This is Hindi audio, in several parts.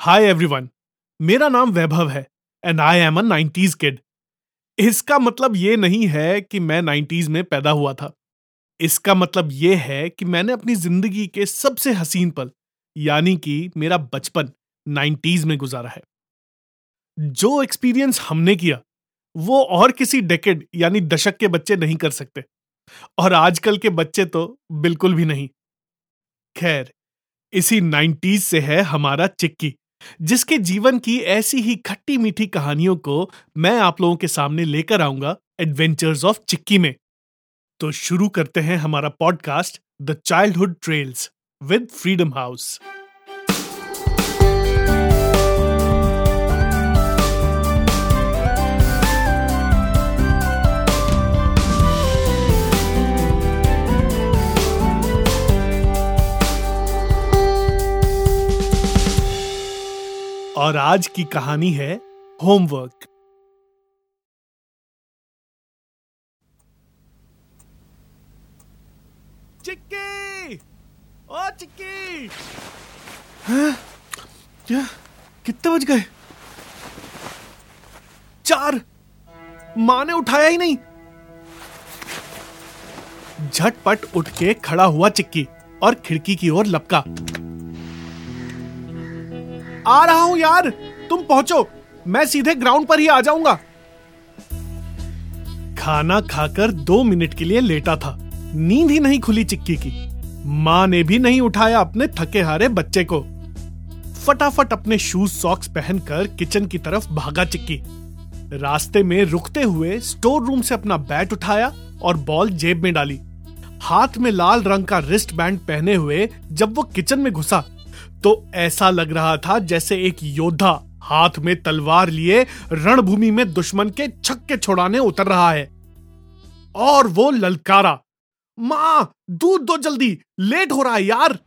हाय एवरीवन मेरा नाम वैभव है and I am a 90s kid इसका मतलब ये नहीं है कि मैं 90s में पैदा हुआ था। इसका मतलब ये है कि मैंने अपनी ज़िंदगी के सबसे हसीन पल, यानी कि मेरा बचपन 90s में गुजारा है। जो एक्सपीरियंस हमने किया, वो और किसी डेकेड यानी दशक के बच्चे नहीं कर सकते। और आजकल के बच्चे तो बिल्कुल भी नहीं। खैर, इसी 90s से है हमारा चिक्की। जिसके जीवन की ऐसी ही खट्टी मीठी कहानियों को मैं आप लोगों के सामने लेकर आऊँगा एडवेंचर्स ऑफ़ चिक्की में। तो शुरू करते हैं हमारा podcast the childhood trails with Freedom House और आज की कहानी है होमवर्क। चिक्की! ओ चिक्की! क्या? कितने बज गए? चार! माँ ने उठाया ही नहीं। झटपट उठ के खड़ा हुआ चिक्की और खिड़की की ओर लपका। आ रहा हूँ यार। तुम पहुंचो। मैं सीधे ग्राउंड पर ही आ जाऊँगा। खाना खाकर दो मिनट के लिए लेटा था। नींद ही नहीं खुली चिक्की की। माँ ने भी नहीं उठाया अपने थके हारे बच्चे को। फटाफट अपने शूज़ सॉक्स पहनकर किचन की तरफ़ भागा चिक्की। रास्ते में रुकते हुए स्टोर रूम से अपना बैट उठाया और बॉल जेब में डाली। हाथ में लाल रंग का रिस्ट बैंड पहने हुए जब वो किचन में घुसा तो ऐसा लग रहा था जैसे एक योद्धा हाथ में तलवार लिए रणभूमि में दुश्मन के छक्के छोड़ाने उतर रहा है। और वो ललकारा, माँ, दूध दो जल्दी, लेट हो रहा है यार।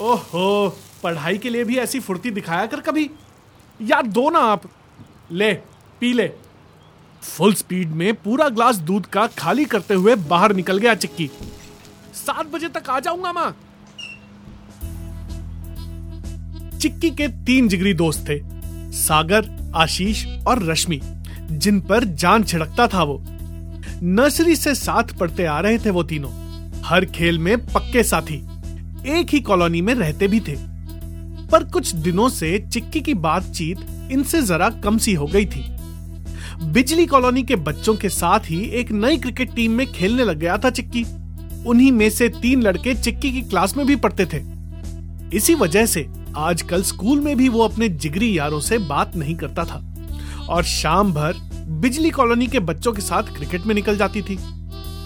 ओहो, पढ़ाई के लिए भी ऐसी फुर्ती दिखाया कर कभी। यार, दो ना आप। ले, पी ले। फुल स्पीड में पूरा ग्लास दूध का खाली करते हुए बाहर निकल गया चिक्की। सात बजे तक आ जाऊँगा, माँ। चिक्की के तीन जिगरी दोस्त थे, सागर, आशीष और रश्मि, जिन पर जान छिड़कता था वो। नर्सरी से साथ पढ़ते आ रहे थे वो तीनों। हर खेल में पक्के साथी, एक ही कॉलोनी में रहते भी थे। पर कुछ दिनों से चिक्की की बातचीत इनसे जरा कम सी हो गई थी। बिजली कॉलोनी के बच्चों के साथ ही एक नई क्रिकेट टीम में खेलने लग गया था चिक्की। उन्हीं में से तीन लड़के चिक्की की क्लास में भी पढ़ते थे। इसी वजह से आजकल स्कूल में भी वो अपने जिगरी यारों से बात नहीं करता था। और शाम भर बिजली कॉलोनी के बच्चों के साथ क्रिकेट में निकल जाती थी।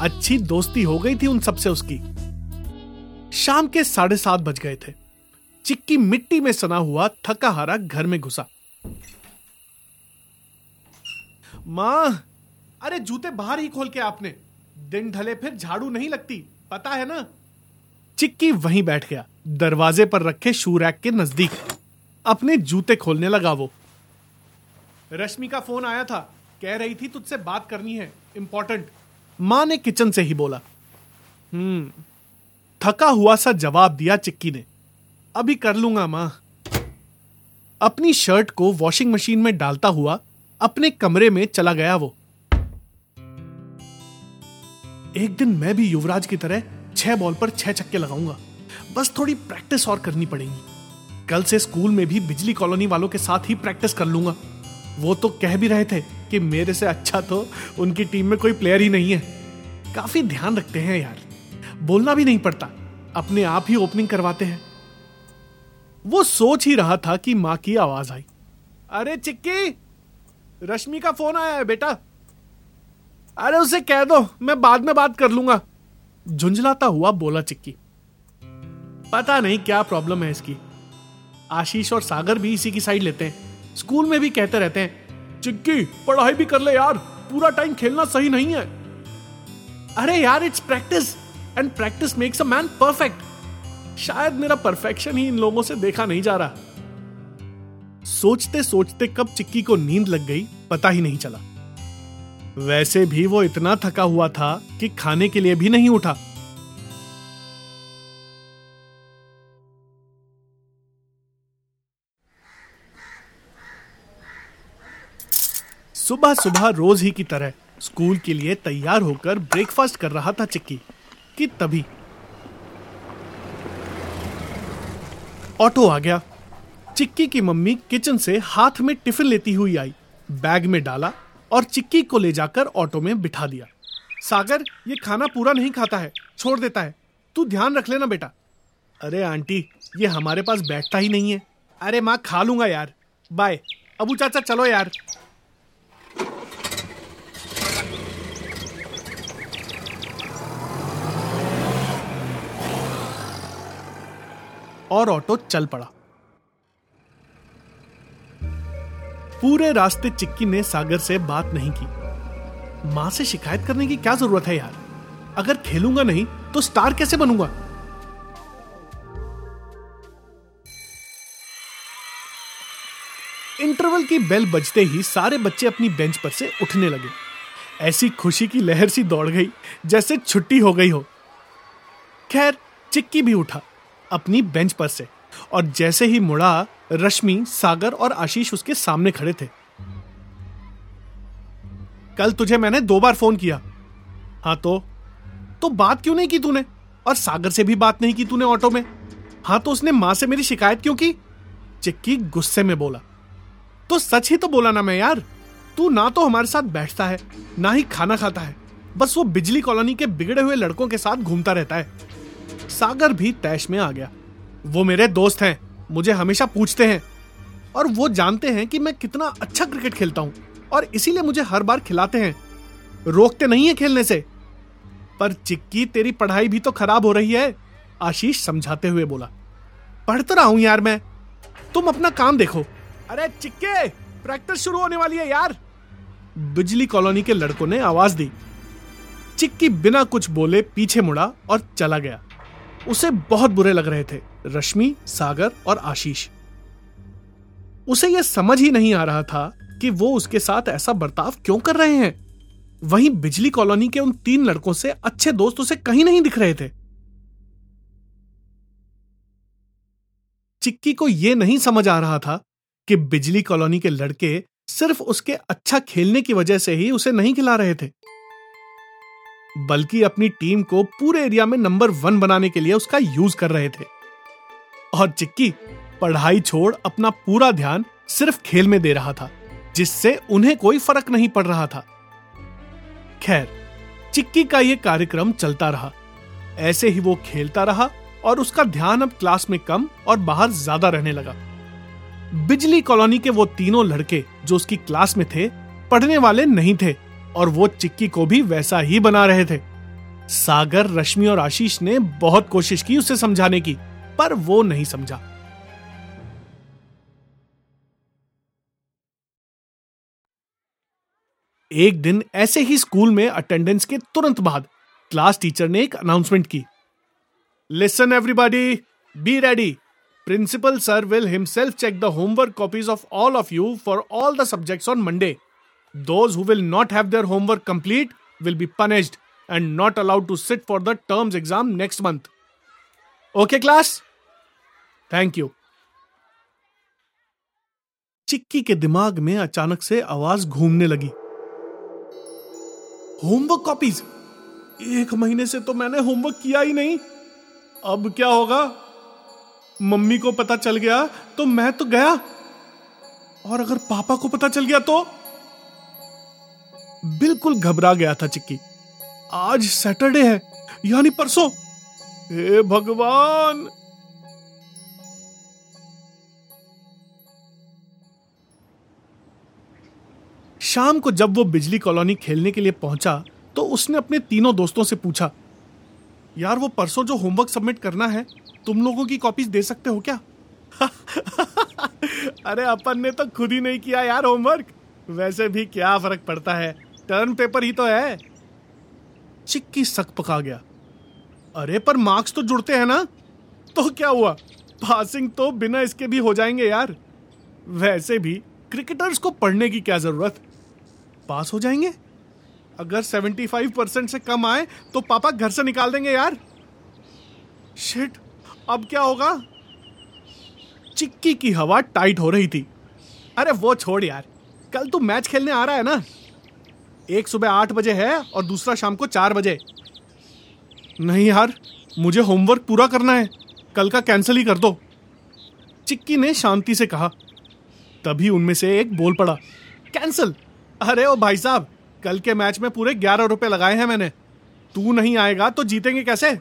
अच्छी दोस्ती हो गई थी उन सबसे उसकी। शाम के साढ़े सात बज गए थे। चिक्की मिट्टी में सना हुआ थका हारा घर में घुसा। माँ, अरे जूते बाहर ही खोल के आपने। दिन ढले फिर झाड़ू नहीं लगती, पता है ना? चिक्की वहीं बैठ गया। दरवाजे पर रखे शू रैक के नज़दीक। अपने जूते खोलने लगा वो। रश्मि का फ़ोन आया था। कह रही थी, तुझसे बात करनी है। इंपॉर्टेंट माँ ने किचन से ही बोला। हम्म। थका हुआ सा जवाब दिया चिक्की ने। अभी कर लूँगा माँ। अपनी शर्ट को वॉशिंग मशीन में डालता हुआ अपने कमरे में चला गया वो। एक दिन मैं भी युवराज की तरह छह बॉल पर छह छक्के लगाऊँगा। बस थोड़ी प्रैक्टिस और करनी पड़ेगी। कल से स्कूल में भी बिजली कॉलोनी वालों के साथ ही प्रैक्टिस कर लूँगा। वो तो कह भी रहे थे कि मेरे से अच्छा तो उनकी टीम में कोई प्लेयर ही नहीं है। काफ़ी ध्यान रखते हैं यार। बोलना भी नहीं पड़ता। अपने आप ही ओपनिंग करवाते हैं। वो सोच ही रहा था कि माँ की आवाज़ आई। अरे चिक्की! रश्मि का फ़ोन आया है बेटा। अरे उसे कह दो, मैं बाद में बात कर लूँगा। झुंझलाता हुआ बोला चिक्की। पता नहीं क्या प्रॉब्लम है इसकी। आशीष और सागर भी इसी की साइड लेते हैं। स्कूल में भी कहते रहते हैं, चिक्की, पढ़ाई भी कर ले यार, पूरा टाइम खेलना सही नहीं है। अरे यार it's practice and practice makes a man perfect शायद मेरा परफेक्शन ही इन लोगों से देखा नहीं जा रहा। सोचते सोचते कब चिक्की को नींद लग गई, पता ही नहीं चला। वैसे भी वो इतना थका हुआ था कि खाने के लिए भी नहीं उठा। सुबह सुबह रोज ही की तरह स्कूल के लिए तैयार होकर ब्रेकफास्ट कर रहा था चिक्की, कि तभी ऑटो आ गया। चिक्की की मम्मी किचन से हाथ में टिफ़िन लेती हुई आई, बैग में डाला और चिक्की को ले जाकर ऑटो में बिठा दिया। सागर, ये खाना पूरा नहीं खाता है, छोड़ देता है। तू ध्यान रख लेना बेटा। अरे आंटी, ये हमारे पास बैठता ही नहीं है। अरे माँ, खा लूँगा यार। बाय। अबू चाचा, चलो यार। और ऑटो चल पड़ा। पूरे रास्ते चिक्की ने सागर से बात नहीं की। माँ से शिकायत करने की क्या ज़रूरत है यार? अगर खेलूँगा नहीं तो स्टार कैसे बनूँगा? इंटरवल की बेल बजते ही सारे बच्चे अपनी बेंच पर से उठने लगे। ऐसी खुशी की लहर सी दौड़ गई, जैसे छुट्टी हो गई हो। खैर, चिक्की भी उठा। अपनी बेंच पर से। और जैसे ही मुड़ा, रश्मि, सागर और आशीष उसके सामने खड़े थे। कल तुझे मैंने दो बार फ़ोन किया। हाँ तो? तो बात क्यों नहीं की तूने? और सागर से भी बात नहीं की तूने ऑटो में? हाँ तो उसने माँ से मेरी शिकायत क्यों की? चिक्की गुस्से में बोला। तो सच ही तो बोला ना मैं यार। तू ना तो हमारे साथ बैठता है, ना ही खाना खाता है। बस वो बिजली कॉलोनी के बिगड़े हुए लड़कों के साथ घूमता रहता है। सागर भी तैश में आ गया। वो मेरे दोस्त हैं, मुझे हमेशा पूछते हैं। और वो जानते हैं कि मैं कितना अच्छा क्रिकेट खेलता हूँ, और इसीलिए मुझे हर बार खिलाते हैं। रोकते नहीं है खेलने से। पर चिक्की, तेरी पढ़ाई भी तो खराब हो रही है, आशीष समझाते हुए बोला। पढ़ तो रहा हूँ यार मैं। तुम अपना काम देखो। अरे चिक्के, प्रैक्टिस शुरू होने वाली है यार। बिजली कॉलोनी के लड़कों ने आवाज़ दी। चिक्की बिना कुछ बोले पीछे मुड़ा और चला गया। उसे बहुत बुरे लग रहे थे, रश्मि, सागर और आशीष। उसे यह समझ ही नहीं आ रहा था कि वो उसके साथ ऐसा बर्ताव क्यों कर रहे हैं। वहीं बिजली कॉलोनी के उन तीन लड़कों से अच्छे दोस्त उसे कहीं नहीं दिख रहे थे। चिक्की को यह नहीं समझ आ रहा था कि बिजली कॉलोनी के लड़के सिर्फ़ उसके अच्छा खेलने की वजह से ही उसे नहीं खिला रहे थे। बल्कि अपनी टीम को पूरे एरिया में नंबर वन बनाने के लिए उसका यूज़ कर रहे थे। और चिक्की पढ़ाई छोड़ अपना पूरा ध्यान सिर्फ़ खेल में दे रहा था, जिससे उन्हें कोई फ़र्क नहीं पड़ रहा था। खैर, चिक्की का यह कार्यक्रम चलता रहा। ऐसे ही वो खेलता रहा और उसका ध्यान अब क्लास में कम और बाहर ज़्यादा रहने लगा। बिजली कॉलोनी के वो तीनों लड़के जो उसकी क्लास में थे, पढ़ने वाले नहीं थे और वो चिक्की को भी वैसा ही बना रहे थे। सागर, रश्मि और आशीष ने बहुत कोशिश की उसे समझाने की, पर वो नहीं समझा। एक दिन ऐसे ही स्कूल में अटेंडेंस के तुरंत बाद क्लास टीचर ने एक अनाउंसमेंट की। Listen everybody be ready principal sir will himself check the homework copies of all of you for all the subjects on Monday Those who will not have their homework complete will be punished and not allowed to sit for the terms exam next month. Okay, class? Thank you. Chikki के दिमाग में अचानक से आवाज़ घूमने लगी होमवर्क कॉपीज एक महीने से तो मैंने होमवर्क किया ही नहीं अब क्या होगा मम्मी को पता चल गया तो मैं तो गया और अगर पापा को पता चल गया तो बिल्कुल घबरा गया था चिक्की। आज सैटरडे है, यानी परसों। हे भगवान! शाम को जब वो बिजली कॉलोनी खेलने के लिए पहुँचा तो उसने अपने तीनों दोस्तों से पूछा, यार, वो परसों जो होमवर्क सबमिट करना है, तुम लोगों की कॉपीज दे सकते हो क्या? अरे, अपन ने तो खुद ही नहीं किया यार होमवर्क। वैसे भी क्या फ़र्क पड़ता है? टर्न पेपर ही तो है। चिक्की सक पका गया। अरे, पर मार्क्स तो जुड़ते हैं ना? तो क्या हुआ? पासिंग तो बिना इसके भी हो जाएँगे यार। वैसे भी क्रिकेटर्स को पढ़ने की क्या ज़रूरत? पास हो जाएँगे? अगर 75 परसेंट से कम आए तो पापा घर से निकाल देंगे यार। शिट, अब क्या होगा? चिक्की की हवा टाइट हो रही थी। अरे, वो छोड़ यार। कल तू मैच खेलने आ रहा है ना। एक सुबह आठ बजे है और दूसरा शाम को चार बजे। नहीं यार, मुझे होमवर्क पूरा करना है। कल का कैंसिल ही कर दो। चिक्की ने शांति से कहा। तभी उनमें से एक बोल पड़ा। कैंसिल अरे ओ भाई साहब, कल के मैच में पूरे ग्यारह रुपए लगाए हैं मैंने। तू नहीं आएगा तो जीतेंगे कैसे?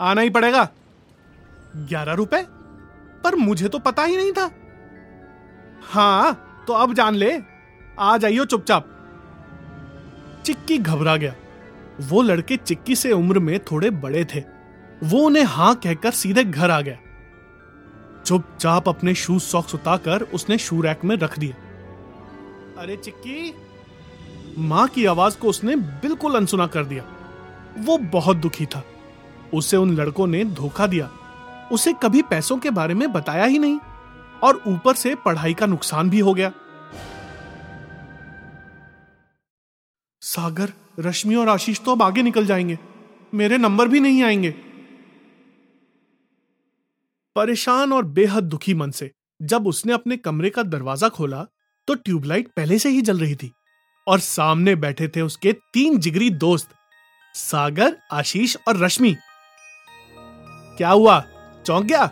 आना ही पड़ेगा। ग्यारह रुपए? पर मुझे तो पता ही नहीं था। हाँ तो अब जान ले। आ जाइयो चुपचाप। चिक्की घबरा गया। वो लड़के चिक्की से उम्र में थोड़े बड़े थे। वो उन्हें हाँ कहकर सीधे घर आ गया। चुपचाप अपने शूज़ सॉक्स उताकर उसने शू रैक में रख दिया अरे चिक्की, माँ की आवाज़ को उसने बिल्कुल अनसुना कर दिया। वो बहुत दुखी था। उसे उन लड़कों ने धोखा दिया। उसे कभी पैसों के बारे में बताया ही नहीं और ऊपर से पढ़ाई का नुकसान भी हो गया। सागर, रश्मि और आशीष तो अब आगे निकल जाएँगे। मेरे नंबर भी नहीं आएँगे। परेशान और बेहद दुखी मन से, जब उसने अपने कमरे का दरवाज़ा खोला तो ट्यूबलाइट पहले से ही जल रही थी और सामने बैठे थे उसके तीन जिगरी दोस्त, सागर, आशीष और रश्मि। क्या हुआ? चौंक गया?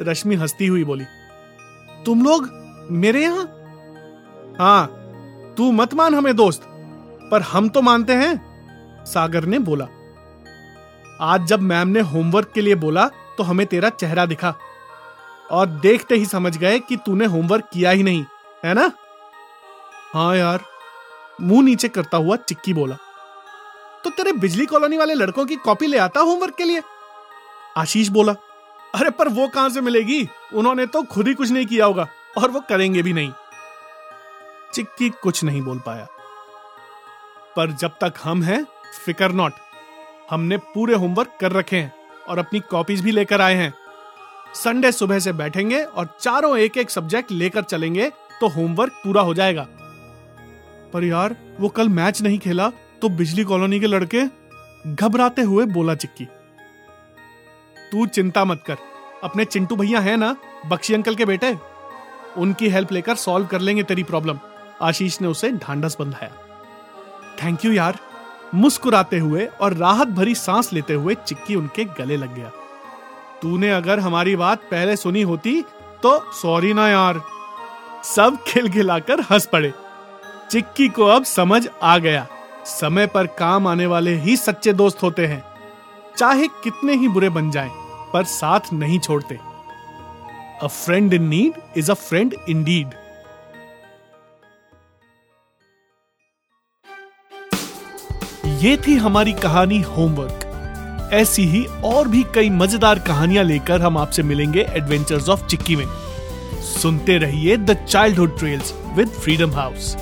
रश्मि हंसती हुई बोली, तुम लोग मेरे यहाँ? हाँ तू मत मान हमें, दोस्त। पर हम तो मानते हैं, सागर ने बोला। आज जब मैम ने होमवर्क के लिए बोला तो हमें तेरा चेहरा दिखा। और देखते ही समझ गए कि तूने होमवर्क किया ही नहीं, है ना? हाँ यार, मुँह नीचे करता हुआ चिक्की बोला। तो तेरे बिजली कॉलोनी वाले लड़कों की कॉपी ले आता होमवर्क के लिए? आशीष बोला, अरे पर वो कहाँ से मिलेगी? उन्होंने तो खुद ही कुछ नहीं किया होगा, और वो करेंगे भी नहीं। चिक्की कुछ नहीं बोल पाया। पर जब तक हम हैं, फिकर नॉट। हमने पूरे होमवर्क कर रखे हैं और अपनी कॉपीज भी लेकर आए हैं। संडे सुबह से बैठेंगे और चारों एक एक सब्जेक्ट लेकर चलेंगे तो होमवर्क पूरा हो जाएगा। पर यार, वो कल मैच नहीं खेला तो बिजली कॉलोनी के लड़के घबराते हुए बोला चिक्की। तू चिंता मत कर। अपने चिंटू भैया है ना, बख्शी अंकल के बेटे? उनकी हेल्प लेकर सॉल्व कर लेंगे तेरी प्रॉब्लम। आशीष ने उसे ढांढस बंधाया। थैंक यू यार। मुस्कुराते हुए और राहत भरी सांस लेते हुए चिक्की उनके गले लग गया। तूने अगर हमारी बात पहले सुनी होती तो सॉरी ना यार। सब खिलखिलाकर हंस पड़े। चिक्की को अब समझ आ गया। समय पर काम आने वाले ही सच्चे दोस्त होते हैं। चाहे कितने ही बुरे बन जाएँ, पर साथ नहीं छोड़ते। A friend in need is a friend in deed ये थी हमारी कहानी होमवर्क। ऐसी ही और भी कई मज़ेदार कहानियाँ लेकर हम आपसे मिलेंगे एडवेंचर्स ऑफ़ चिक्की में। सुनते रहिए the childhood trails with Freedom House